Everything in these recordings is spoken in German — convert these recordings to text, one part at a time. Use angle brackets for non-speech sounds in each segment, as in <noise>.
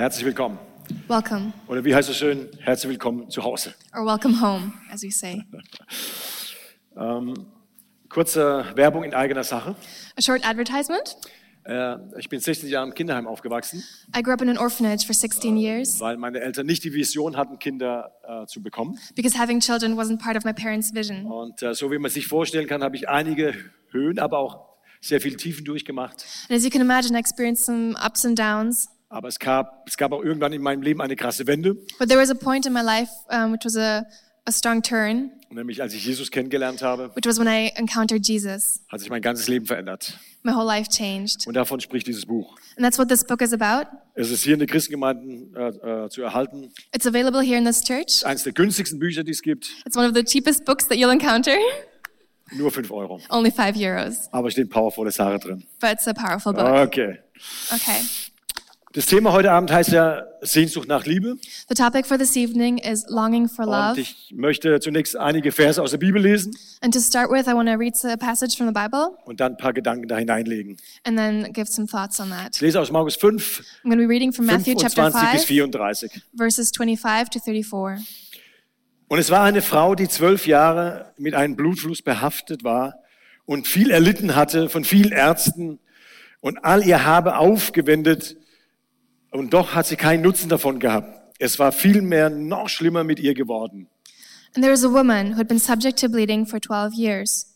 Herzlich willkommen. Welcome, Oder wie heißt es schön? Herzlich willkommen zu Hause. or welcome home, as we say. <laughs> Kurze Werbung in eigener Sache. A short advertisement. Äh, Ich bin 16 Jahre im Kinderheim aufgewachsen, I grew up in an orphanage for 16 years weil meine Eltern nicht die Vision hatten, Kinder äh, zu bekommen. because having children wasn't part of my parents' vision. Und äh, so wie man sich vorstellen kann, habe ich einige Höhen, aber auch sehr viele Tiefen durchgemacht. And as you can imagine, I experienced some ups and downs. Aber es gab, es gab auch irgendwann in meinem Leben eine krasse Wende, But there was a point in my life um, which was a, a strong turn, nämlich als ich Jesus kennengelernt habe, which was when I encountered Jesus. hat sich mein ganzes Leben verändert. My whole life changed. Und davon spricht dieses Buch. And that's what this book is about. Es ist hier in der Christengemeinde äh, äh, zu erhalten. It's available here in this church. Eines der günstigsten Bücher, die es gibt. It's one of the cheapest books that you'll encounter. <laughs> Nur 5 Euro. Only five euros. Aber stehen powervolle Sachen drin. But it's a powerful book. Okay. Okay. Das Thema heute Abend heißt ja Sehnsucht nach Liebe. The topic for this evening is longing for Und love. ich möchte zunächst einige Verse aus der Bibel lesen And to start with, I want to read a passage from the Bible und dann ein paar Gedanken da hineinlegen. and then give some thoughts on that. Ich lese aus Markus 5, I'm going to be reading from Matthew chapter 25 bis 5, 34. verses 25 to 34. Und es war eine Frau, die zwölf Jahre mit einem Blutfluss behaftet war und viel erlitten hatte von vielen Ärzten und all ihr Habe aufgewendet und doch hat sie keinen Nutzen davon gehabt. Es war vielmehr noch schlimmer mit ihr geworden. And there was a woman who had been subject to bleeding for 12 years.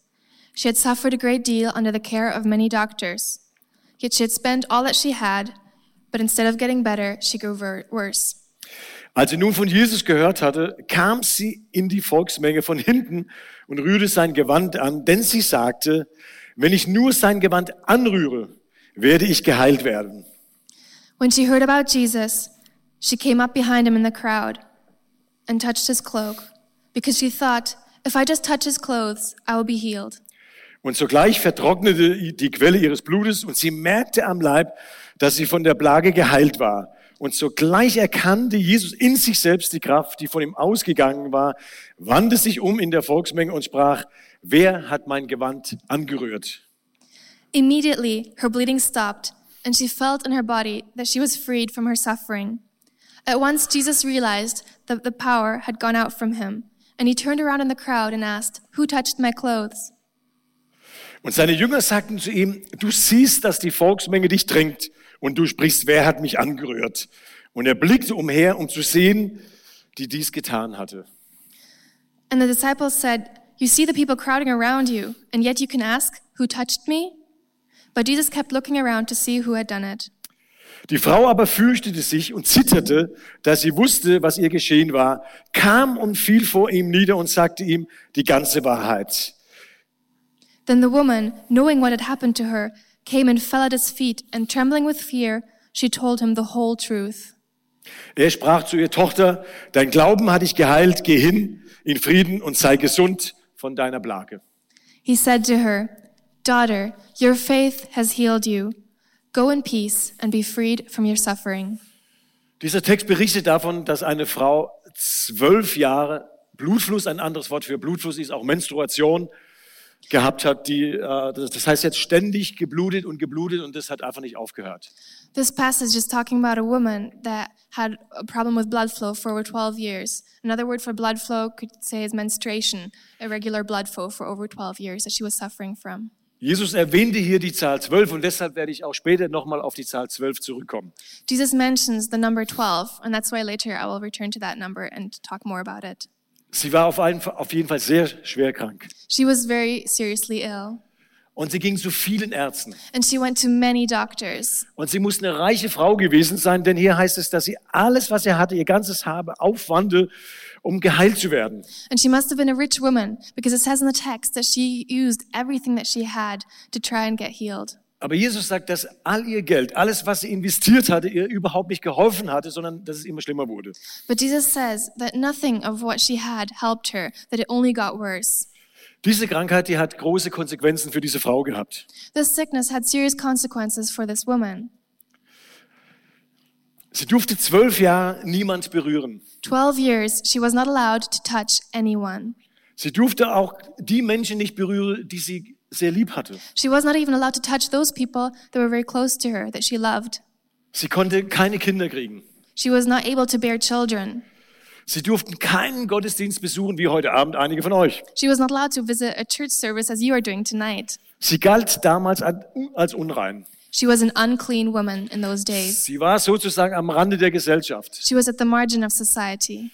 She had suffered a great deal under the care of many doctors. Yet she had spent all that she had, but instead of getting better, she grew worse. Als sie nun von Jesus gehört hatte, kam sie in die Volksmenge von hinten und rührte sein Gewand an, denn sie sagte, wenn ich nur sein Gewand anrühre, werde ich geheilt werden. When she heard about Jesus, she came up behind him in the crowd and touched his cloak, because she thought, if I just touch his clothes, I will be healed. Und sogleich vertrocknete die Quelle ihres Blutes und sie merkte am Leib, dass sie von der Plage geheilt war. Und sogleich erkannte Jesus in sich selbst die Kraft, die von ihm ausgegangen war, wandte sich um in der Volksmenge und sprach, wer hat mein Gewand angerührt? Immediately, her bleeding stopped, and she felt in her body that she was freed from her suffering. At once, Jesus realized that the power had gone out from him, and he turned around in the crowd and asked, Who touched my clothes? Und seine Jünger sagten zu ihm, du siehst, dass die Volksmenge dich drängt und du sprichst, wer hat mich angerührt? Und er blickte umher, um zu sehen, die dies getan hatte. And the disciples said, You see the people crowding around you, and yet you can ask, Who touched me? But Jesus kept looking around to see who had done it. Die Frau aber fürchtete sich und zitterte, da sie wusste, was ihr geschehen war, kam und fiel vor ihm nieder und sagte ihm die ganze Wahrheit. Then the woman, knowing what had happened to her, came and fell at his feet, and trembling with fear, she told him the whole truth. Er sprach zu ihr, Tochter, dein Glauben hat dich geheilt, geh hin in Frieden und sei gesund von deiner Plage. He said to her, Daughter, your faith has healed you. Go in peace and be freed from your suffering. Dieser Text berichtet davon, dass eine Frau zwölf Jahre Blutfluss, ein anderes Wort für Blutfluss ist auch Menstruation, gehabt hat, die, äh, das heißt jetzt ständig geblutet und geblutet und das hat einfach nicht aufgehört. This passage is talking about a woman that had a problem with blood flow for over 12 years. Another word for blood flow could say is menstruation, irregular blood flow for over 12 years that she was suffering from. Jesus erwähnte hier die Zahl 12 und deshalb werde ich auch später nochmal auf die Zahl 12 zurückkommen. Jesus mentions the number 12, and that's why later I will return to that number and talk more about it. Sie war auf, einen, auf jeden Fall sehr schwer krank She was very seriously ill, und sie ging zu vielen Ärzten. and she went to many doctors. Und sie muss eine reiche Frau gewesen sein, denn hier heißt es, dass sie alles, was er hatte, ihr ganzes Habe aufwandte, um geheilt zu werden. And she must have been a rich woman because it says in the text that she used everything that she had to try and get healed. Aber Jesus sagt, dass all ihr Geld, alles, was sie investiert hatte, ihr überhaupt nicht geholfen hatte, sondern dass es immer schlimmer wurde. But Jesus says that nothing of what she had helped her, that it only got worse. Diese Krankheit, die hat große Konsequenzen für diese Frau gehabt. This sickness had serious consequences for this woman. Sie durfte zwölf Jahre niemand berühren. 12 years, she was not allowed to touch anyone. Sie durfte auch die Menschen nicht berühren, die sie sehr lieb hatte. She was not even allowed to touch those people that were very close to her, that she loved. Sie konnte keine Kinder kriegen. She was not able to bear children. Sie durften keinen Gottesdienst besuchen, wie heute Abend einige von euch. She was not allowed to visit a church service as you are doing tonight. Sie galt damals als unrein. She was an unclean woman in those days. Sie war sozusagen am Rande der Gesellschaft. She was at the margin of society.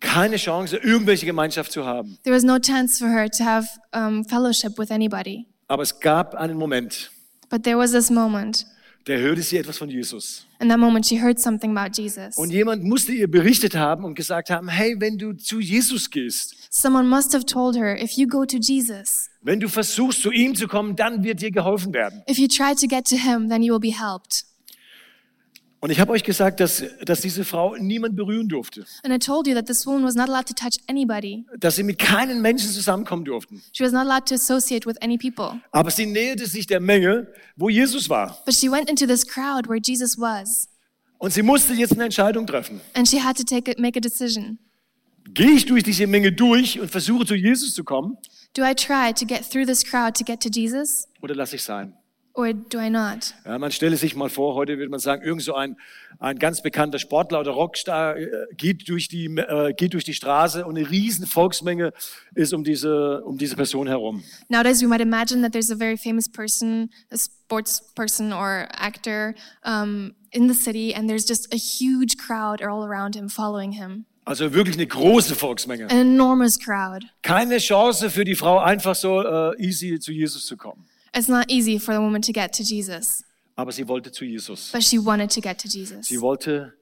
Keine Chance, irgendwelche Gemeinschaft zu haben. There was no chance for her to have um, fellowship with anybody. Aber es gab einen Moment, But there was this moment. Da hörte sie etwas von Jesus. In that moment, she heard something about Jesus. Und jemand musste ihr berichtet haben und gesagt haben, hey, wenn du zu Jesus gehst, Someone must have told her, if you go to Jesus, wenn du versuchst, zu ihm zu kommen, dann wird dir geholfen werden. if you try to get to him, then you will be helped. Und ich habe euch gesagt, dass, dass diese Frau niemand berühren durfte, And I told you that this woman was not allowed to touch anybody. dass sie mit keinen Menschen zusammenkommen durften. She was not allowed to associate with any people. Aber sie näherte sich der Menge, wo Jesus war. But she went into this crowd where Jesus was. Und sie musste jetzt eine Entscheidung treffen. And she had to take a, make a decision. Gehe ich durch diese Menge durch und versuche zu Jesus zu kommen Do I try to get through this crowd to get to Jesus? oder lasse ich sein? Or do I not? Ja, man stelle sich mal vor, heute würde man sagen, irgend so ein, ein ganz bekannter Sportler oder Rockstar äh, geht durch, die, äh, geht durch die Straße und eine riesen Volksmenge ist um diese, um diese Person herum. Nowadays, we might imagine that there's a very famous person, a sports person or actor um, in the city, and there's just a huge crowd all around him following him. Also wirklich eine große Volksmenge. An enormous crowd. Keine Chance für die Frau, einfach so äh, easy zu Jesus zu kommen. It's not easy for the woman to get to Jesus, Aber sie wollte zu Jesus. but she wanted to get to Jesus. Sie wollte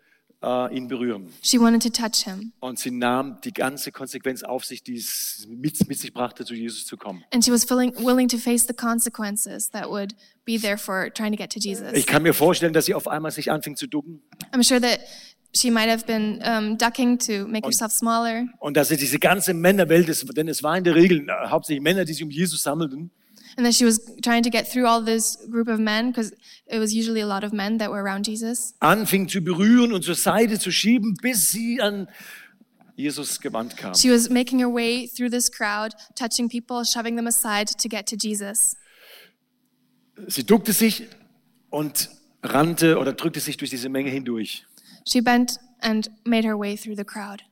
äh, ihn berühren. She wanted to touch him. Und sie nahm die ganze Konsequenz auf sich, die es mit, mit sich brachte, zu Jesus zu kommen. And she was willing, willing to face the consequences that would be there for trying to get to Jesus. Ich kann mir vorstellen, dass sie auf einmal sich anfing zu ducken I'm sure that she might have been um, ducking to make herself smaller. und dass sie diese ganze Männerwelt, denn es war in der Regel äh, hauptsächlich Männer, die sich um Jesus sammelten, And that she was trying to get through all this group of men, because it was usually a lot of men that were around Jesus. anfing zu berühren und zur Seite zu schieben, bis sie an Jesus gewandt kam. She was making her way through this crowd, touching people, shoving them aside to get to Jesus. Sie duckte sich und rannte oder drückte sich durch diese Menge hindurch. She bent and made her way through the crowd.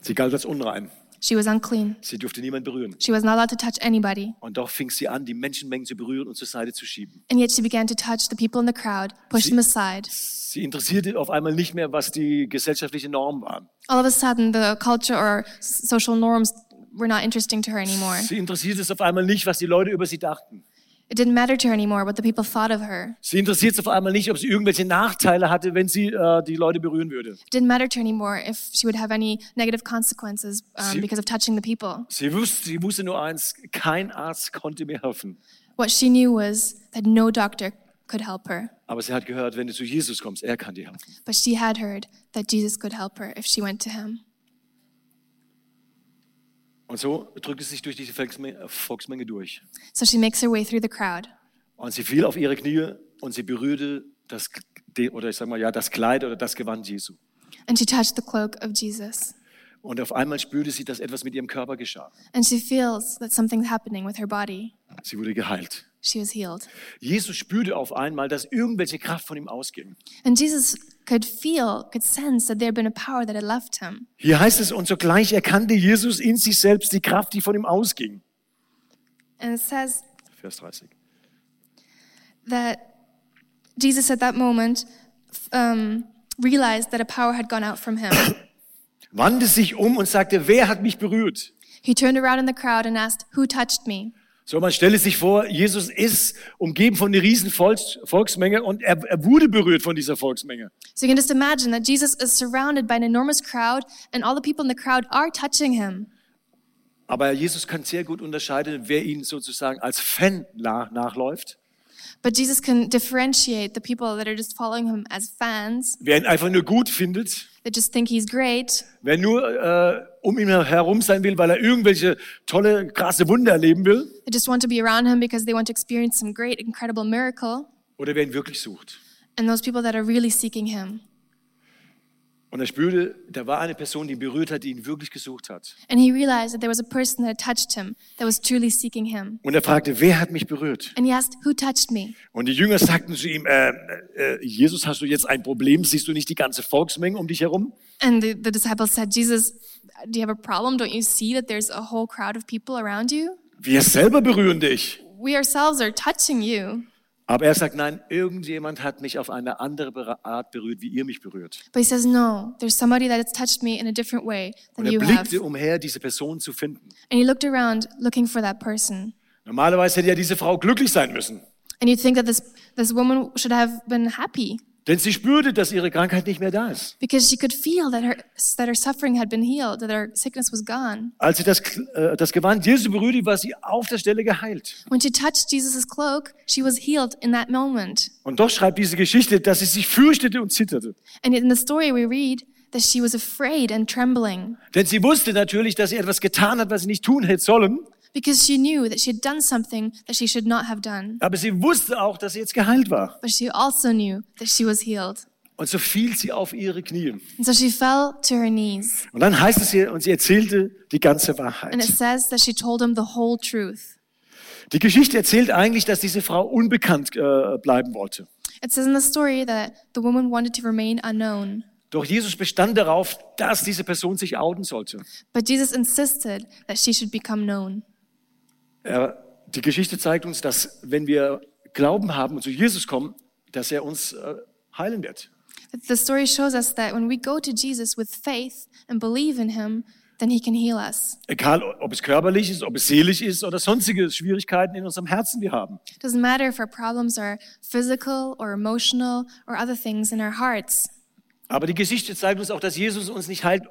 Sie galt als unrein. She was unclean. Sie durfte niemand berühren. She was not allowed to touch anybody. Und doch fing sie an, die Menschenmengen zu berühren und zur Seite zu schieben. And yet she began to touch the people in the crowd, push them aside. Sie interessierte auf einmal nicht mehr, was die gesellschaftliche Norm war. All of a sudden, the culture or social norms were not interesting to her anymore. Sie interessierte es auf einmal nicht, was die Leute über sie dachten. It didn't matter to her anymore what the people thought of her. Sie interessiert es auf einmal nicht, ob sie irgendwelche Nachteile hatte, wenn sie äh, die Leute berühren würde. It didn't matter to her anymore if she would have any negative consequences um, Sie- because of touching the people. Sie wusste, sie wusste nur eins, kein Arzt konnte mir helfen. What she knew was that no doctor could help her. Aber sie hat gehört, wenn du zu Jesus kommst, er kann dir helfen. But she had heard that Jesus could help her if she went to him. Und so drückte sie sich durch diese Volksmenge, Volksmenge durch. So she makes her way through the crowd. Und sie fiel auf ihre Knie und sie berührte das, oder ich sag mal, ja, das Kleid oder das Gewand Jesu. And she touched the cloak of Jesus. Und auf einmal spürte sie, dass etwas mit ihrem Körper geschah. And she feels that something's happening with her body. Sie wurde geheilt. She was healed. Jesus spürte auf einmal, dass irgendwelche Kraft von ihm ausging. And Jesus could feel, could sense that there had been a power that had left him. Hier heißt es, und sogleich erkannte Jesus in sich selbst die Kraft, die von ihm ausging. And it says Vers 30. that Jesus at that moment um, realized that a power had gone out from him. Wandte sich um und sagte, wer hat mich berührt? he turned around in the crowd and asked, Who touched me? So, man stelle sich vor, Jesus ist umgeben von einer riesen Volks Volksmenge und er, er wurde berührt von dieser Volksmenge. So you can just imagine that Jesus is surrounded by an enormous crowd, and all the people in the crowd are touching him. Aber Jesus kann sehr gut unterscheiden, wer ihn sozusagen als Fan nach, nachläuft, But Jesus can differentiate the people that are just following him as fans, wer ihn einfach nur gut findet, that just think he's great, wer nur äh, um ihn herum sein will, weil er irgendwelche tolle, krasse Wunder erleben will, that just want to be around him because they want to experience some great, incredible miracle, oder wer ihn wirklich sucht. and those people that are really seeking him. Und er spürte, da war eine Person, die ihn berührt hat, die ihn wirklich gesucht hat. And he realized that there was a person that had touched him that was truly seeking him. Und er fragte, wer hat mich berührt? And he asked, Who touched me? Und die Jünger sagten zu ihm, äh, äh, Jesus, hast du jetzt ein Problem? Siehst du nicht die ganze Volksmenge um dich herum? And the, the disciples said, Jesus, do you have a problem? Don't you see that there's a whole crowd of people around you? Wir selber berühren dich. We ourselves are touching you. Aber er sagt, nein, irgendjemand hat mich auf eine andere Art berührt, wie ihr mich berührt. But he says, No, there's somebody that has touched me in a different way Und than er you have. blickte umher, diese Person zu finden. And he looked around looking for that person. Normalerweise hätte ja diese Frau glücklich sein müssen. And you'd think that this, this woman should have been happy Denn sie spürte, dass ihre Krankheit nicht mehr da ist. because she could feel that her, that her suffering had been healed, that her sickness was gone. Als sie das, äh, das Gewand Jesu berührte, war sie auf der Stelle geheilt. When she touched Jesus' cloak, she was healed in that moment. Und doch schreibt diese Geschichte, dass sie sich fürchtete und zitterte. And in the story, we read that she was afraid and trembling Denn sie wusste natürlich, dass sie etwas getan hat, was sie nicht tun hätte sollen. Because she knew that she had done something that she should not have done. Aber sie wusste auch, dass sie jetzt geheilt war. But she also knew that she was healed. Und so fiel sie auf ihre Knie. And so she fell to her knees. Und dann heißt es hier, und sie erzählte die ganze And it Wahrheit. says that she told him the whole truth. Die Geschichte erzählt eigentlich, dass diese Frau unbekannt äh, bleiben wollte. It says in the story that the woman wanted to remain unknown. Doch Jesus bestand darauf, dass diese Person sich outen sollte. But Jesus insisted that she should become known. Die Geschichte zeigt uns, dass wenn wir Glauben haben und zu Jesus kommen, dass er uns äh, heilen wird. The story shows us that when we go to Jesus with faith and believe in him, then he can heal us. Egal, ob es körperlich ist, ob es seelisch ist oder sonstige Schwierigkeiten in unserem Herzen wir haben. It doesn't matter if our problems are physical or emotional or other things in our hearts. Aber die Geschichte zeigt uns auch, dass Jesus uns nicht heilt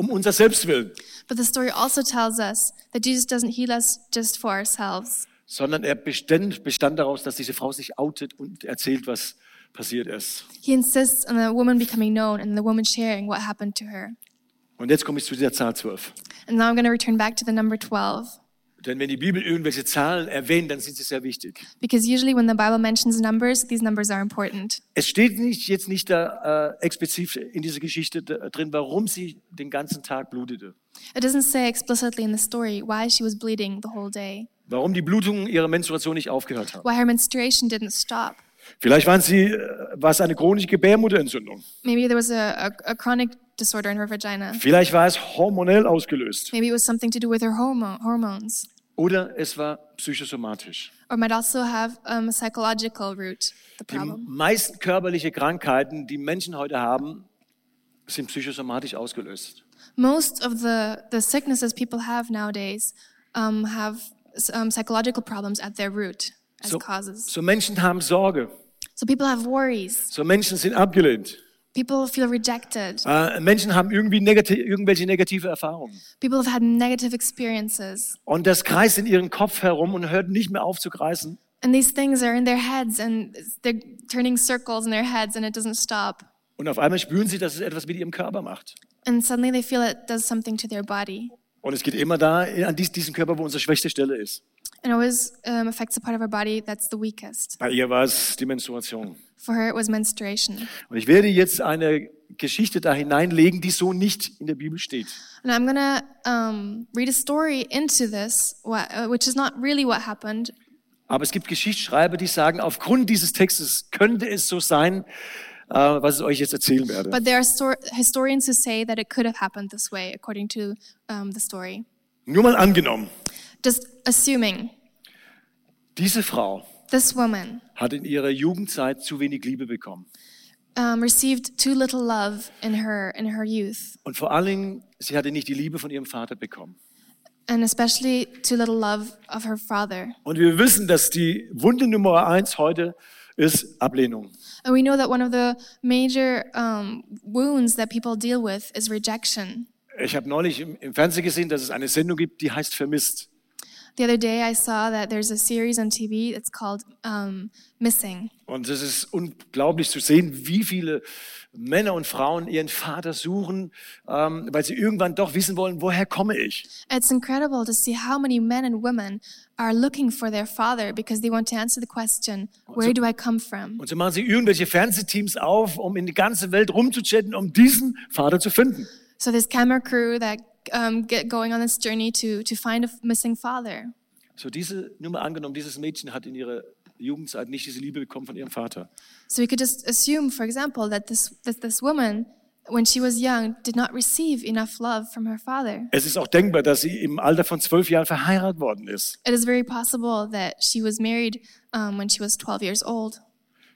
um unser Selbstwillen, But the story also tells us that Jesus doesn't heal us just for ourselves, sondern er bestand, bestand daraus, dass diese Frau sich outet und erzählt, was passiert ist. He insists on the woman becoming known and the woman sharing what happened to her. Und jetzt komme ich zu der Zahl 12. And now I'm going to return back to the number 12. Denn wenn die Bibel irgendwelche Zahlen erwähnt, dann sind sie sehr wichtig. Because usually when the Bible mentions numbers, these numbers are important. Es steht nicht, jetzt nicht da äh, explizit in dieser Geschichte drin, warum sie den ganzen Tag blutete. It doesn't say explicitly in the story why she was bleeding the whole day, Warum die Blutung ihrer Menstruation nicht aufgehört hat. why her menstruation didn't stop. Vielleicht waren sie, äh, war es eine chronische Gebärmutterentzündung. Maybe there was a, a, a chronic disorder in her vagina. Vielleicht war es hormonell ausgelöst. Maybe it was something to do with her hormo- hormones. Oder es war psychosomatisch. Or might also have um, a psychological root, the Die problem. meisten körperliche Krankheiten, die Menschen heute haben, sind psychosomatisch ausgelöst. Most of the, the sicknesses people have nowadays um, have um, psychological problems at their root as So, causes. so Menschen haben Sorge. So people have worries. So Menschen sind abgelehnt. People feel rejected. Äh, Menschen haben irgendwie negati irgendwelche negative Erfahrungen. People have had negative experiences. Und das kreist in ihrem Kopf herum und hört nicht mehr auf zu kreisen. And these things are in their heads and they're turning circles in their heads and it doesn't stop. Und auf einmal spüren sie, dass es etwas mit ihrem Körper macht. And suddenly they feel it does something to their body. Und es geht immer da an dies, diesen Körper, wo unsere schwächste Stelle ist. And always um, affects the part of our body that's the weakest. Bei ihr war es die Menstruation. For her, it was menstruation. Und ich werde jetzt eine Geschichte da hineinlegen, die so nicht in der Bibel steht. And I'm to um, read a story into this, uh, which is not really what happened, Aber es gibt Geschichtsschreiber, die sagen, aufgrund dieses Textes könnte es so sein, äh, was ich euch jetzt erzählen werde. but there are stor- historians who say that it could have happened this way, according to um, the story. Nur mal angenommen, Just assuming diese Frau this woman hat in ihrer Jugendzeit zu wenig Liebe bekommen. um, received too little love in her in her youth, Und vor Dingen, sie hatte nicht die Liebe von ihrem Vater bekommen. and especially too little love of her father. Und wir wissen, dass die Wunde Nummer eins heute ist Ablehnung. And we know that one of the major um, wounds that people deal with is rejection. Ich habe neulich im, im Fernsehen gesehen, dass es eine Sendung gibt, die heißt Vermisst. The other day, I saw that there's a series on TV. It's called um, Missing. Und es ist unglaublich zu sehen, wie viele Männer und Frauen ihren Vater suchen, ähm, weil sie irgendwann doch wissen wollen, woher komme ich? It's incredible to see how many men and women are looking for their father because they want to answer the question, Where do I come from? Und so machen sie irgendwelche Fernsehteams auf, um in die ganze Welt rumzuchatten, um diesen Vater zu finden. So, this camera crew that um, get going on this journey to, to find a missing father. So diese, nur mal angenommen, dieses Mädchen hat in ihrer Jugendzeit nicht diese Liebe bekommen von ihrem Vater. So, we could just assume, for example, that this, that this woman, when she was young, did not receive enough love from her father. Es ist auch denkbar, dass sie im Alter von zwölf Jahren verheiratet worden ist. It is very possible that she was married um, when she was 12 years old.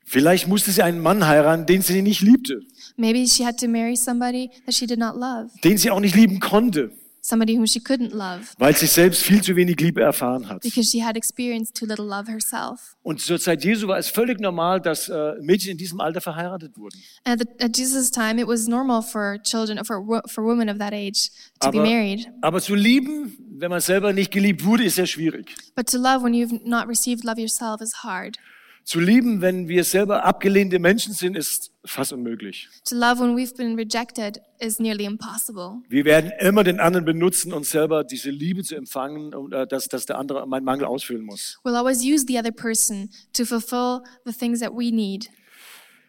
Vielleicht musste sie einen Mann heiraten, den sie nicht liebte, Maybe she had to marry somebody that she did not love, den sie auch nicht lieben konnte, somebody whom she couldn't love weil sie selbst viel zu wenig Liebe erfahren hat. because she had experienced too little love herself. Und zur Zeit Jesu war es völlig normal, dass äh, Mädchen in diesem Alter verheiratet wurden. At, the, at Jesus' time, it was normal for children, for for women of that age, to be Aber, married. aber zu lieben, wenn man selber nicht geliebt wurde, ist sehr schwierig. But to love when you've not received love yourself is hard. Zu lieben, wenn wir selber abgelehnte Menschen sind, ist fast unmöglich. To love when we've been rejected is nearly impossible. Wir werden immer den anderen benutzen, uns selber diese Liebe zu empfangen, und, äh, dass, dass der andere meinen Mangel ausfüllen muss. We'll always use the other person to fulfill the things that we need.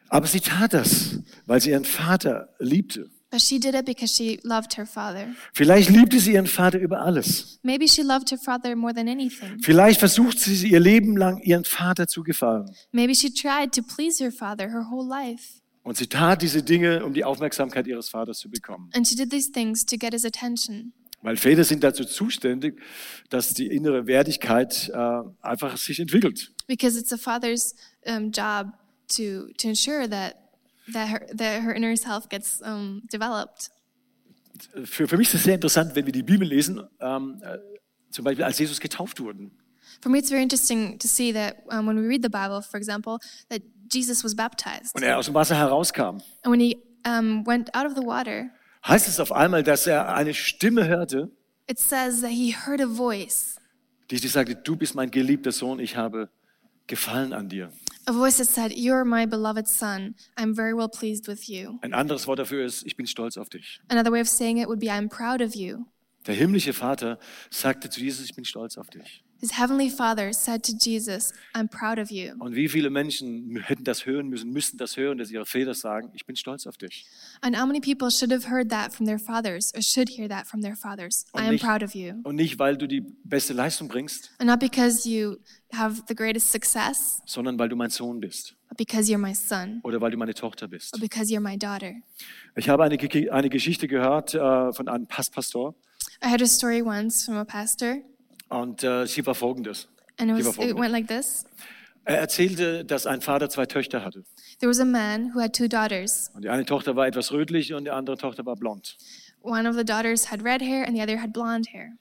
Aber sie tat das, weil sie ihren Vater liebte. But she did it because she loved her father. Vielleicht liebte sie ihren Vater über alles. Maybe she loved her father more than anything. Vielleicht versucht sie ihr Leben lang, ihren Vater zu gefallen. Maybe she tried to please her father her whole life. Und sie tat diese Dinge, um die Aufmerksamkeit ihres Vaters zu bekommen. And she did these things to get his attention. Weil Väter sind dazu zuständig, dass die innere Wertigkeit äh, einfach sich entwickelt. Because it's a father's um, job to, to ensure that, that, her, that her inner self gets um, developed. Für, für mich ist es sehr interessant, wenn wir die Bibel lesen, ähm, äh, zum Beispiel als Jesus getauft wurden. For me, it's very interesting to see that um, when we read the Bible, for example, that Jesus was baptized. Und er aus dem Wasser herauskam. And when he um, went out of the water, Heißt es auf einmal, dass er eine Stimme hörte, it says that he heard a voice, die die sagte, du bist mein geliebter Sohn, ich habe Gefallen an dir. A voice that said, You're my beloved son. I'm very well pleased with you. Ein anderes Wort dafür ist, ich bin stolz auf dich. Another way of saying it would be, I'm proud of you. Der himmlische Vater sagte zu Jesus, ich bin stolz auf dich. His heavenly father said to Jesus, I'm proud of you. Und wie viele Menschen hätten das hören müssen, müssten das hören, dass ihre Väter sagen, ich bin stolz auf dich. And how many people should have heard that from their fathers, or should hear that from their fathers? I am nicht- proud of you. Und nicht, weil du die beste Leistung bringst, And not because you have the greatest success, sondern weil du mein Sohn bist but because you're my son, oder weil du meine Tochter bist. or because you're my daughter. Ich habe eine, eine Geschichte gehört äh, von einem Pastor I heard a story once from a pastor, und äh, sie war folgendes. and it, was, it went like this. Er erzählte, dass ein Vater zwei Töchter hatte. There was a man who had two daughters. Und die eine Tochter war etwas rötlich und die andere Tochter war blond. One of the daughters had red hair, and the other had blonde hair.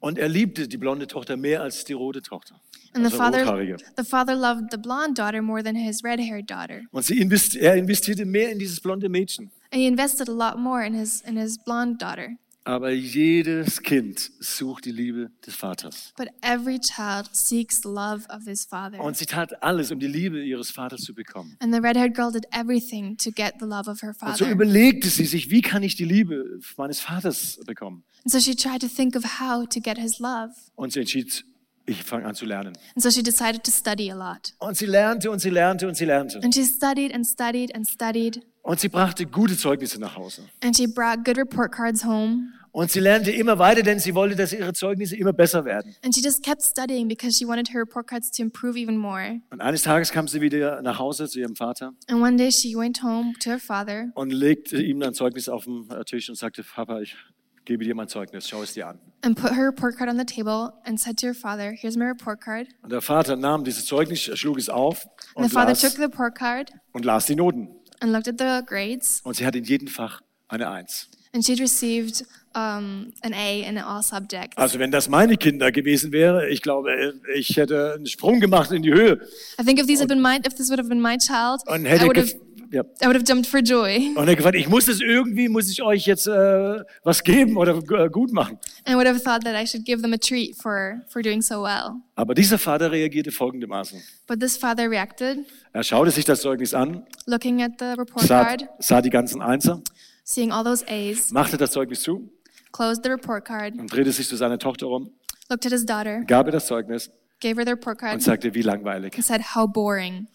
Und er liebte die blonde Tochter mehr als die rote Tochter. And the Also father, rothaarige. the father loved the blonde daughter more than his red-haired daughter, Und sie invest er investierte mehr in dieses blonde Mädchen. and he invested a lot more in his in his blonde daughter. Aber jedes Kind sucht die Liebe des Vaters. But every child seeks the love of his father. Und sie tat alles, um die Liebe ihres Vaters zu bekommen. And the red-haired girl did everything to get the love of her Und so father. überlegte sie sich, wie kann ich die Liebe meines Vaters bekommen? And so she tried to think of how to get his love. Und sie entschied, ich fange an zu lernen. And so she decided to study a lot. Und sie lernte und sie lernte und sie lernte. And she studied and studied and studied. Und sie brachte gute Zeugnisse nach Hause. And she brought good report cards home. Und sie lernte immer weiter, denn sie wollte, dass ihre Zeugnisse immer besser werden. And she just kept studying because she wanted her report cards to improve even more. Und eines Tages kam sie wieder nach Hause zu ihrem Vater And one day she went home to her father und legte ihm ein Zeugnis auf den äh, Tisch und sagte, Papa, ich gebe dir mein Zeugnis, schau es dir an. and put her report card on the table and said to her father, Here's my report card. Und der Vater nahm dieses Zeugnis, schlug es auf And und the father las, took the report card und las die Noten. and looked at the grades. Und sie hatte in jedem Fach eine Eins. And she'd received um, an A in all subjects. Also wenn das meine Kinder gewesen wäre, ich glaube, ich hätte einen Sprung gemacht in die Höhe I think if these had been my, if this would have been my child, und I hätte would have Ja. I would have jumped for joy. Und er gefragt, ich muss das irgendwie, muss ich euch jetzt äh, was geben oder äh, gut machen. And I would have thought that I should give them a treat for, for doing so well. Aber dieser Vater reagierte folgendermaßen. But this father reacted, Er schaute sich das Zeugnis an, looking at the report sah, card, sah die ganzen Einser, seeing all those A's, machte das Zeugnis zu closed the report card, und drehte sich zu seiner Tochter um, looked at his daughter, gab ihr das Zeugnis gave her the report card, und sagte, wie langweilig. and said, How boring.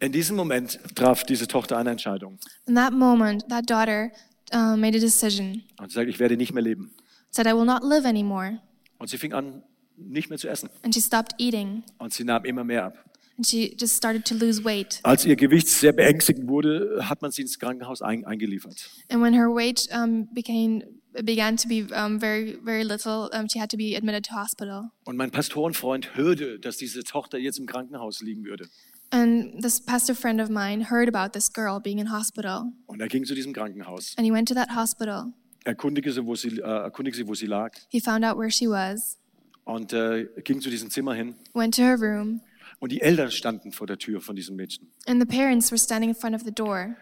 In diesem Moment traf diese Tochter eine Entscheidung In that moment, that daughter uh, made a decision, und sie sagte, ich werde nicht mehr leben. said, I will not live anymore. Und sie fing an, nicht mehr zu essen. And she stopped eating, Und sie nahm immer mehr ab. And she just started to lose weight. Als ihr Gewicht sehr beängstigend wurde, hat man sie ins Krankenhaus ein, eingeliefert. And when her weight um, became began to be um, very very little, um, she had to be admitted to hospital. Und mein Pastorenfreund hörte, dass diese Tochter jetzt im Krankenhaus liegen würde. And this pastor friend of mine heard about this girl being in hospital, Und er ging zu diesem Krankenhaus, and he went to that hospital. erkundigte sie, wo sie, äh, erkundigte sie, wo sie lag He found out where she was, und äh, ging zu diesem Zimmer hin. went to her room, Und die Eltern standen vor der Tür von diesem Mädchen. and the parents were standing in front of the door.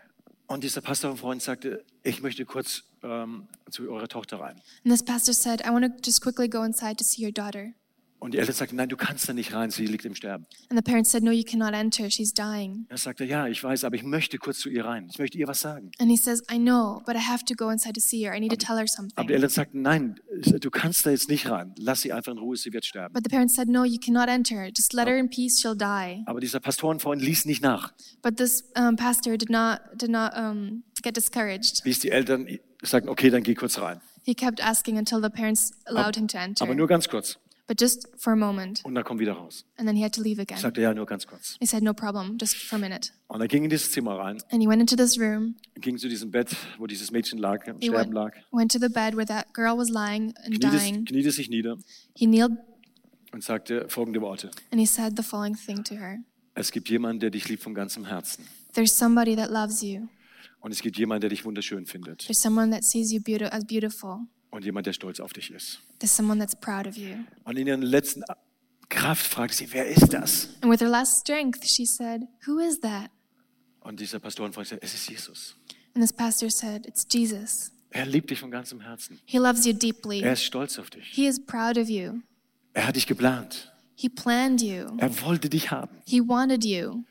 Und dieser Pastorenfreund sagte, ich möchte kurz ähm, zu eurer Tochter rein. And this pastor said, "I want to just quickly go inside to see your daughter." Und die Eltern sagten, nein, du kannst da nicht rein, sie liegt im Sterben. And the parents said, "No, you cannot enter. She's dying." Er sagte, ja, ich weiß, aber ich möchte kurz zu ihr rein. Ich möchte ihr was sagen. And he says, "I know, but I have to go inside to see her. I need to tell her Aber die something." Eltern sagten, nein, du kannst da jetzt nicht rein. Lass sie einfach in Ruhe, sie wird sterben. But the parents said, "No, you cannot enter. Just let her in peace. She'll die." Aber dieser Pastorenfreund ließ nicht nach, But this um, pastor did not did not um, get discouraged. bis die Eltern sagten, okay, dann geh kurz rein. He kept asking until the parents allowed him to enter, Aber nur ganz kurz. But just for a moment, Und dann komm wieder raus. and then he had to leave Ich again. sagte, ja, nur ganz kurz. He said, "No problem, just for a minute." Und er ging in dieses Zimmer rein, And he went into this room. ging zu diesem Bett, wo dieses Mädchen lag, He Sterben went, lag, went to the bed where that girl was lying and kniete, dying. kniete sich nieder He kneeled und sagte folgende Worte. and he said the following thing to her: Es gibt jemanden, der dich liebt von ganzem Herzen. "There's somebody that loves you. Und es gibt jemanden, der dich wunderschön findet. There's someone that sees you beauti- as beautiful. Und jemand, der stolz auf dich ist. There's someone that's proud of you." Und in ihren letzten Kraft fragte sie, wer ist das? And with her last strength, she said, "Who is that?" Und dieser Pastorenfreund sagte, es ist Jesus. And this pastor said, "It's Jesus. Er liebt dich von ganzem Herzen. He loves you deeply. Er ist stolz auf dich. He is proud of you. Er hat dich geplant. He planned you. Er wollte dich haben. He wanted you."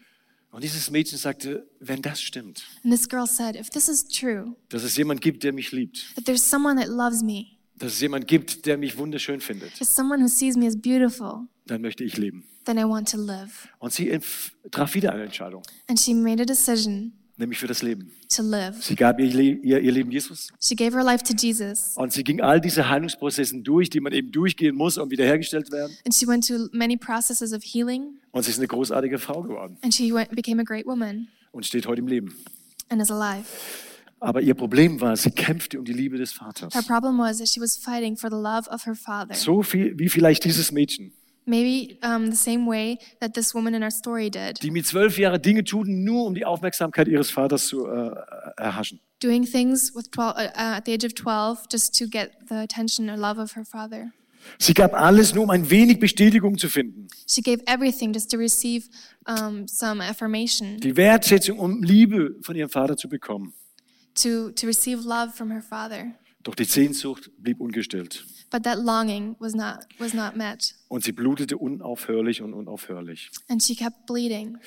Und dieses Mädchen sagte, wenn das stimmt, And this girl said, "If this is true, dass es jemand gibt, der mich liebt, that there's someone that loves me, dass es jemand gibt, der mich wunderschön findet, there's someone who sees me as beautiful, dann möchte ich leben. then I want to live." Und sie traf wieder eine Entscheidung, And she made a decision nämlich für das Leben. to live. Sie gab ihr, ihr, ihr Leben Jesus She gave her life to Jesus, und sie ging all diese Heilungsprozessen durch, die man eben durchgehen muss, um wiederhergestellt werden. and she went to many processes of healing, Und sie ist eine großartige Frau geworden and she went, became a great woman und steht heute im Leben. and is alive. Aber ihr Problem war, sie kämpfte um die Liebe des Vaters. Her problem was that she was fighting for the love of her father. So viel wie vielleicht dieses Mädchen, Maybe um, the same way that this woman in our story did, die mit zwölf Jahren Dinge tun, nur um die Aufmerksamkeit ihres Vaters zu äh, erhaschen. doing things with 12, uh, uh, at the age of 12 just to get the attention or love of her father. Sie gab alles, nur um ein wenig Bestätigung zu finden. She gave everything just to receive um, some affirmation, Die Wertschätzung, um Liebe von ihrem Vater zu bekommen. to, to receive love from her father. Doch die Sehnsucht blieb ungestillt. But that longing was not, was not met, Und sie blutete unaufhörlich und unaufhörlich. and she kept bleeding.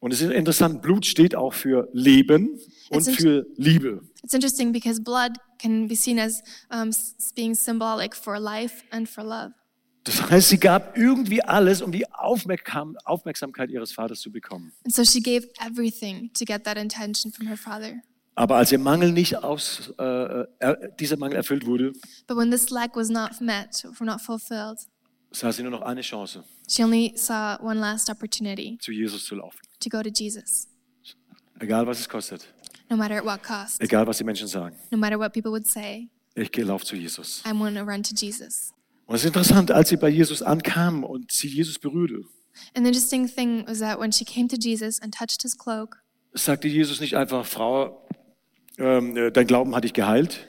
Und es ist interessant, Blut steht auch für Leben und für Liebe. It's interesting because blood can be seen as um, being symbolic for life and for love. Das heißt, sie gab irgendwie alles, um die Aufmerksam Aufmerksamkeit ihres Vaters zu bekommen. And so she gave everything to get that intention from her father. Aber als ihr Mangel nicht aus, äh, äh, dieser Mangel erfüllt wurde, But when this lack was not met, or not fulfilled, sah sie nur noch eine Chance, she only saw one last opportunity zu Jesus zu laufen. to go to Jesus, Egal was es kostet, no matter at what cost, egal was die Menschen sagen. no matter what people would say. Ich gehe lauf zu Jesus. I'm going to run to Jesus. Und es ist interessant, als sie bei Jesus ankam und sie Jesus berührte, And the interesting thing was that when she came to Jesus and touched his cloak, sagte Jesus nicht einfach, Frau, ähm, äh, dein Glauben hat dich geheilt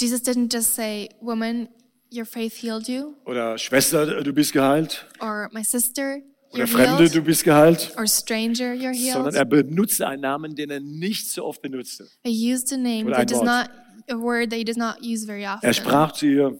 Jesus didn't just say, Woman, your faith healed you, oder Schwester, du bist geheilt, or My sister, Oder Fremde, healed, du bist geheilt. or stranger, you're Sondern healed. er benutzte einen Namen, den er nicht so oft benutzte. He used a name that does not, a word that he does not use very Er sprach zu ihr,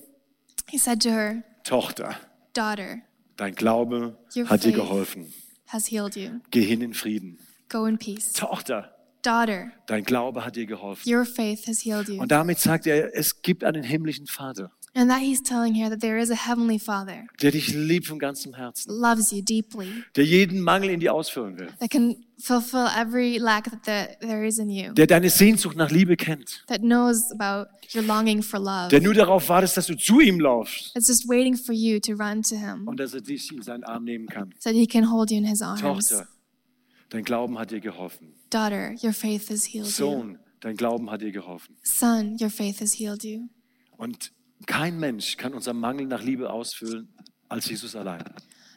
He said to her, Tochter, Daughter, dein Glaube Your hat dir geholfen. has healed you. Geh hin in Frieden. Go in peace. Tochter, Daughter, dein Glaube hat dir geholfen. your faith has healed you. Und damit sagt er, es gibt einen himmlischen Vater, And that he's telling here that there is a heavenly Father, der dich liebt von ganzem Herzen, loves you deeply, der jeden Mangel in dir ausfüllen will, that can fulfill every lack that the, there is in you, der deine Sehnsucht nach Liebe kennt, that knows about your longing for love. der nur darauf wartet, dass du zu ihm laufst It's just waiting for you to run to him und dass er dich in seinen Arm nehmen kann. so that he can hold you in his arms. Tochter, dein Glauben hat dir geholfen. Daughter, your faith has healed you. Sohn, dein Glauben hat dir geholfen. Son, your faith has healed you. Und kein Mensch kann unseren Mangel nach Liebe ausfüllen als Jesus allein.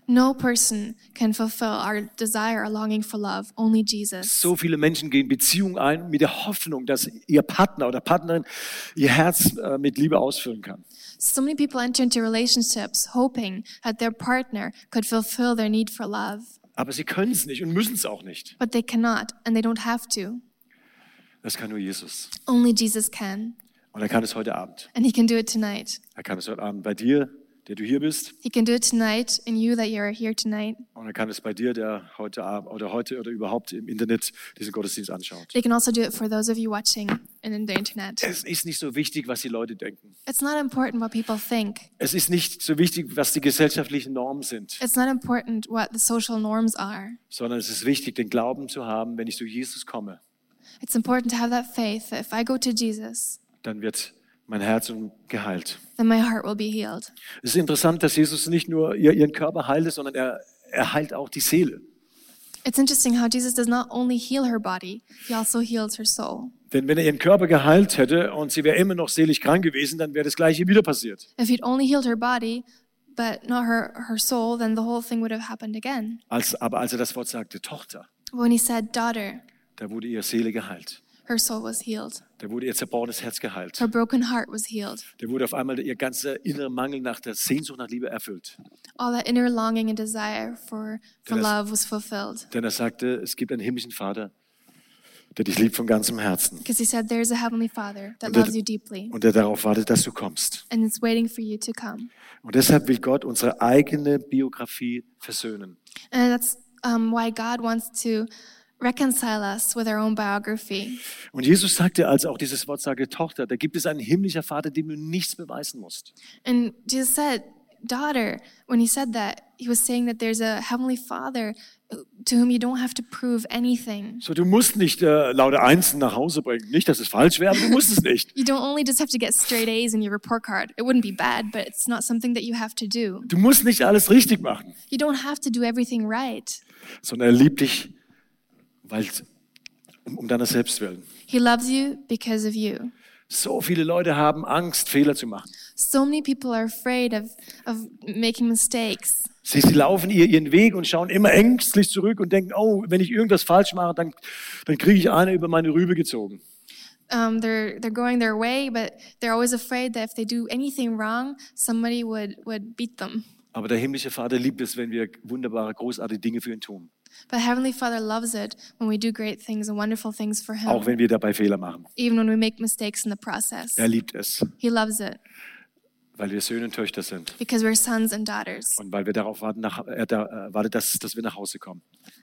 No person can fulfill our desire or longing for love, only Jesus. So viele Menschen gehen Beziehungen ein mit der Hoffnung, dass ihr Partner oder Partnerin ihr Herz äh, mit Liebe ausfüllen kann. So many people enter into relationships hoping that their partner could fulfill their need for love, Aber sie können es nicht und müssen es auch nicht. but they cannot and they don't have to. Das kann nur Jesus. Only Jesus can, Und er kann es heute Abend. and he can do it tonight. Er kann es heute Abend bei dir, der du hier bist. He can do it tonight in you that you're here tonight. Und er kann es bei dir, der heute oder heute oder überhaupt im Internet diesen Gottesdienst anschaut. He can also do it for those of you watching in the internet. Es ist nicht so wichtig, was die Leute denken. It's not important what people think. Es ist nicht so wichtig, was die gesellschaftlichen Normen sind, It's not important what the social norms are. sondern es ist wichtig, den Glauben zu haben, wenn ich zu Jesus komme, It's important to have that faith that if I go to Jesus, dann wird mein Herz geheilt. then my heart will be healed. Es ist interessant, dass Jesus nicht nur ihr- ihren Körper heilte, sondern er, er heilt auch die Seele. It's interesting how Jesus does not only heal her body, he also heals her soul. Denn wenn er ihren Körper geheilt hätte und sie wäre immer noch seelisch krank gewesen, dann wäre das Gleiche wieder passiert. If he'd only healed her body, but not her, her soul, then the whole thing would have happened again. Als, aber als er das Wort sagte, Tochter, When he said, Daughter, da wurde ihre Seele geheilt. Her soul was healed. Da wurde ihr zerbrochenes Herz geheilt. Her broken heart was healed. Da wurde auf einmal ihr ganzer innerer Mangel nach der Sehnsucht nach Liebe erfüllt. All that inner longing and desire for, for Denn es- love was fulfilled. Denn er sagte, es gibt einen himmlischen Vater, der dich liebt von ganzem Herzen Because he said, There's a heavenly Father that der- loves you deeply, und der darauf wartet, dass du kommst. and it's waiting for you to come. Und deshalb will Gott unsere eigene Biografie versöhnen. And that's um, why God wants to reconcile us with our own biography. Und Jesus sagte, als auch dieses Wort sagte, Tochter, da gibt es einen himmlischer Vater, dem du nichts beweisen musst. And Jesus said, Daughter, when he said that, he was saying that there's a heavenly Father to whom you don't have to prove anything. So, du musst nicht äh, lauter Einsen nach Hause bringen. Nicht, dass es falsch wäre, aber du musst es nicht. <laughs> You don't only just have to get straight A's in your report card. It wouldn't be bad, but it's not something that you have to do. Du musst nicht alles richtig machen, You don't have to do everything right. sondern er liebt dich, weil, um, um deiner selbst willen. He loves you because of you. So viele Leute haben Angst, Fehler zu machen. So many people are afraid of, of making mistakes. Sie, sie laufen ihr ihren Weg und schauen immer ängstlich zurück und denken, oh, wenn ich irgendwas falsch mache, dann, dann kriege ich eine über meine Rübe gezogen. Um, they're, they're going their way, but they're always afraid that if they do anything wrong, somebody would, would beat them. Aber der himmlische Vater liebt es, wenn wir wunderbare, großartige Dinge für ihn tun. But Heavenly Father loves it when we do great things and wonderful things for Him, Auch wenn wir dabei Fehler machen. even when we make mistakes in the process. Er liebt es, He loves it weil wir Söhne und Töchter sind. because we're sons and daughters, Und weil wir darauf warten, nach, er da, äh, wartet, dass, dass wir nach Hause kommen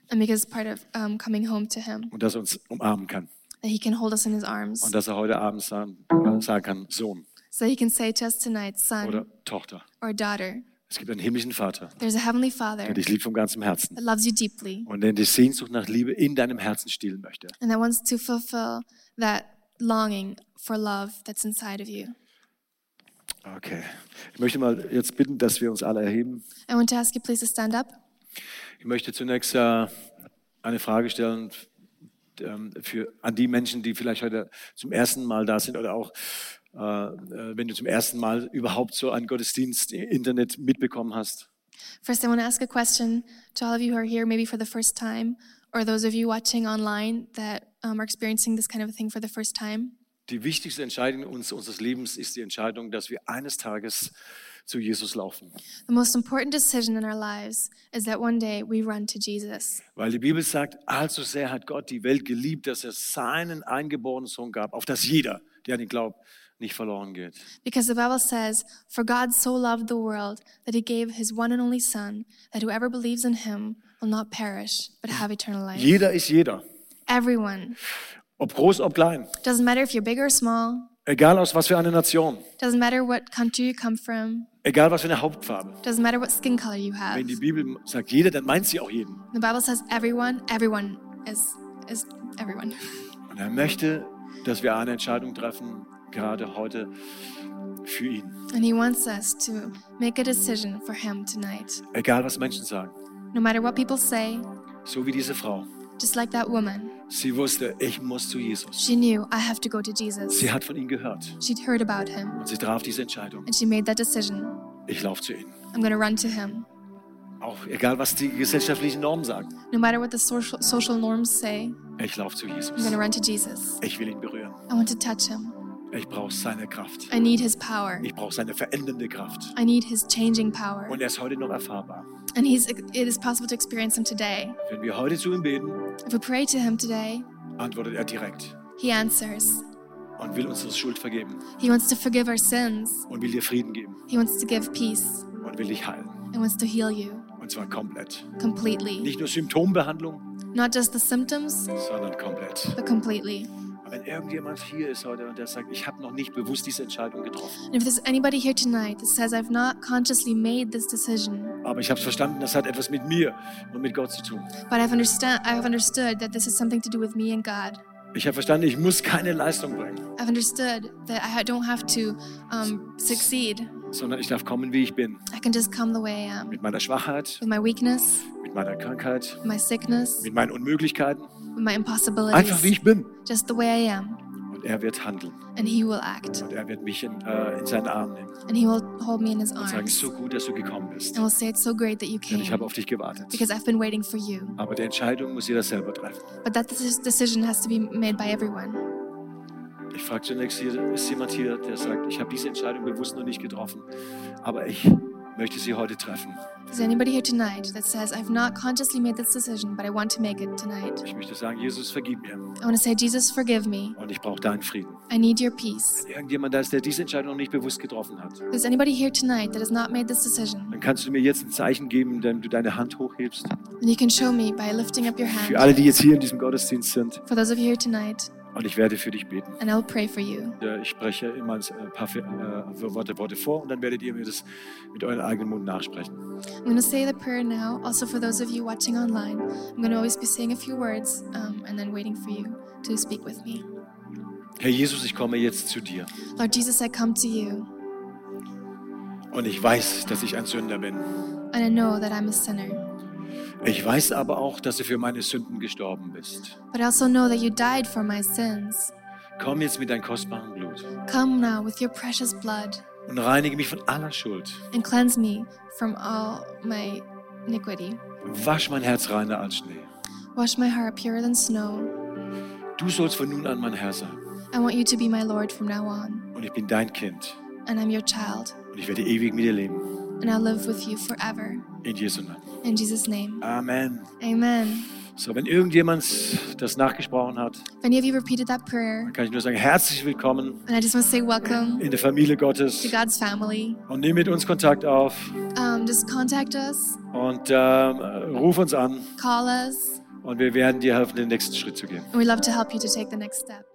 and because part of um, coming home to Him, und dass er uns umarmen kann. that He can hold us in His arms, Und dass er heute Abend sagen, äh, sagen kann, Sohn so He can say to us tonight, son oder Tochter. or daughter, Es gibt einen himmlischen Vater, there's a Heavenly Father der dich liebt von ganzem Herzen that loves you deeply und der die Sehnsucht nach Liebe in deinem Herzen stillen möchte. and that wants to fulfill that longing for love that's inside of you. Okay. Ich möchte mal jetzt bitten, dass wir uns alle erheben. I want to ask you please to stand up. Ich möchte zunächst äh, eine Frage stellen ähm, für, an die Menschen, die vielleicht heute zum ersten Mal da sind oder auch, wenn du zum ersten Mal überhaupt so einen Gottesdienst im Internet mitbekommen hast. First, I want to ask a question to all of you who are here, maybe for the first time, or those of you watching online that um, are experiencing this kind of a thing for the first time. Die wichtigste Entscheidung uns, unseres Lebens ist die Entscheidung, dass wir eines Tages zu Jesus laufen. The most important decision in our lives is that one day we run to Jesus. Weil die Bibel sagt, allzu sehr hat Gott die Welt geliebt, dass er seinen eingeborenen Sohn gab, auf dass jeder, der an ihn glaubt, nicht verloren geht. Because the Bible says, For God so loved the world that he gave his one and only Son, that whoever believes in him will not perish, but have eternal life. Jeder ist jeder, Everyone. ob groß, ob klein, Doesn't matter if you're big or small, egal aus was für einer Nation, doesn't matter what country you come from, egal was für eine Hauptfarbe. doesn't matter what skin color you have. Wenn die Bibel sagt jeder, dann meint sie auch jeden. The Bible says everyone, everyone is is everyone. Und er möchte, dass wir eine Entscheidung treffen, gerade heute für ihn. And he wants us to make a decision for him tonight. Egal was Menschen sagen. No matter what people say, So wie diese Frau. just like that woman, Sie wusste, ich muss zu Jesus. she knew I have to go to Jesus. Sie hat von ihm gehört She'd heard about him und sie traf diese Entscheidung. and she made that decision. Ich laufe zu ihm. I'm to run to him. Auch egal, was die gesellschaftlichen Normen sagen. No matter what the social, social norms say, Ich laufe zu I'm Jesus. going to run to Jesus. Ich will ihn berühren. I want to touch him. Ich brauche seine Kraft. I need his power. Ich brauche seine verändernde Kraft. I need his changing power. Und er ist heute noch erfahrbar. And he's it is possible to experience him today. Wenn wir heute zu ihm beten, If we pray to him today, antwortet er direkt he answers. und will unsere Schuld vergeben He wants to forgive our sins. und will dir Frieden geben He wants to give peace und will dich heilen. and wants to heal you Und zwar komplett. completely. Nicht nur Symptombehandlung, Not just the symptoms, sondern komplett. but completely. Wenn irgendjemand hier ist heute und der sagt, ich habe noch nicht bewusst diese Entscheidung getroffen, And if there's anybody here tonight that says, I've not consciously made this decision, aber ich habe es verstanden, das hat etwas mit mir und mit Gott zu tun. but I've, understand, I've understood that this is something to do with me and God. Ich habe verstanden, ich muss keine Leistung bringen, I've understood that I don't have to um, succeed. sondern ich darf kommen, wie ich bin. I can just come the way I am. Mit meiner Schwachheit, With my weakness, mit meiner Krankheit, my sickness, mit meinen Unmöglichkeiten. With my impossibilities. Einfach wie ich bin. Just the way I am. Und er wird handeln. And He will act. Und er wird mich in, äh, in seinen Arm nehmen And He will hold me in His und sagen, arms. so gut, dass du gekommen bist. And will say, It's so great that you Denn ich habe came auf dich gewartet. because I've been waiting for you. Aber die Entscheidung muss jeder selber treffen. But that decision has to be made by everyone. Ich frage zunächst, hier, ist jemand hier, der sagt, ich habe diese Entscheidung bewusst noch nicht getroffen, aber ich möchte sie heute treffen. Is there anybody here tonight that says, I've not consciously made this decision, but I want to make it tonight? Ich möchte sagen, Jesus, vergib mir. I want to say, Jesus, forgive me. Und ich brauche deinen Frieden. I need your peace. Irgendjemand da ist, der diese Entscheidung noch nicht bewusst getroffen hat. There's anybody here tonight that has not made this decision, Dann kannst du mir jetzt ein Zeichen geben, indem du deine Hand hochhebst. then you can show me by lifting up your Für hand. alle, die jetzt hier in diesem Gottesdienst sind. For those of you here tonight, Und ich werde für dich beten. and I'll pray for you. Ich spreche immer ein paar äh, Worte, Worte vor und dann werdet ihr mir das mit euren eigenen Mund nachsprechen. I'm going to say the prayer now. Also, for those of you watching online, I'm going to always be saying a few words um, and then waiting for you to speak with me. Herr Jesus, ich komme jetzt zu dir. Lord Jesus, I come to you, Und ich weiß, dass ich ein Sünder bin. and I know that I'm a sinner. Ich weiß aber auch, dass du für meine Sünden gestorben bist. But I also know that you died for my sins. Komm jetzt mit deinem kostbaren Blut Come now with your precious blood und reinige mich von aller Schuld. and cleanse me from all my iniquity. Wasch mein Herz reiner als Schnee. Wash my heart purer than snow. Du sollst von nun an mein Herr sein. I want you to be my Lord from now on, Und ich bin dein Kind. and I'm your child, Und ich werde ewig mit dir leben. And I'll live with you forever. In Jesu Namen. In Jesus' name, Amen. amen. So, wenn irgendjemand das nachgesprochen hat, prayer, kann ich nur sagen, herzlich willkommen and I just want to say welcome in der Familie to Gottes. God's family. Und nimm mit uns Kontakt auf Um, just contact us, und ähm, ruf uns an. call us, Und wir werden dir helfen, den nächsten Schritt zu gehen. and we'd love to help you to take the next step.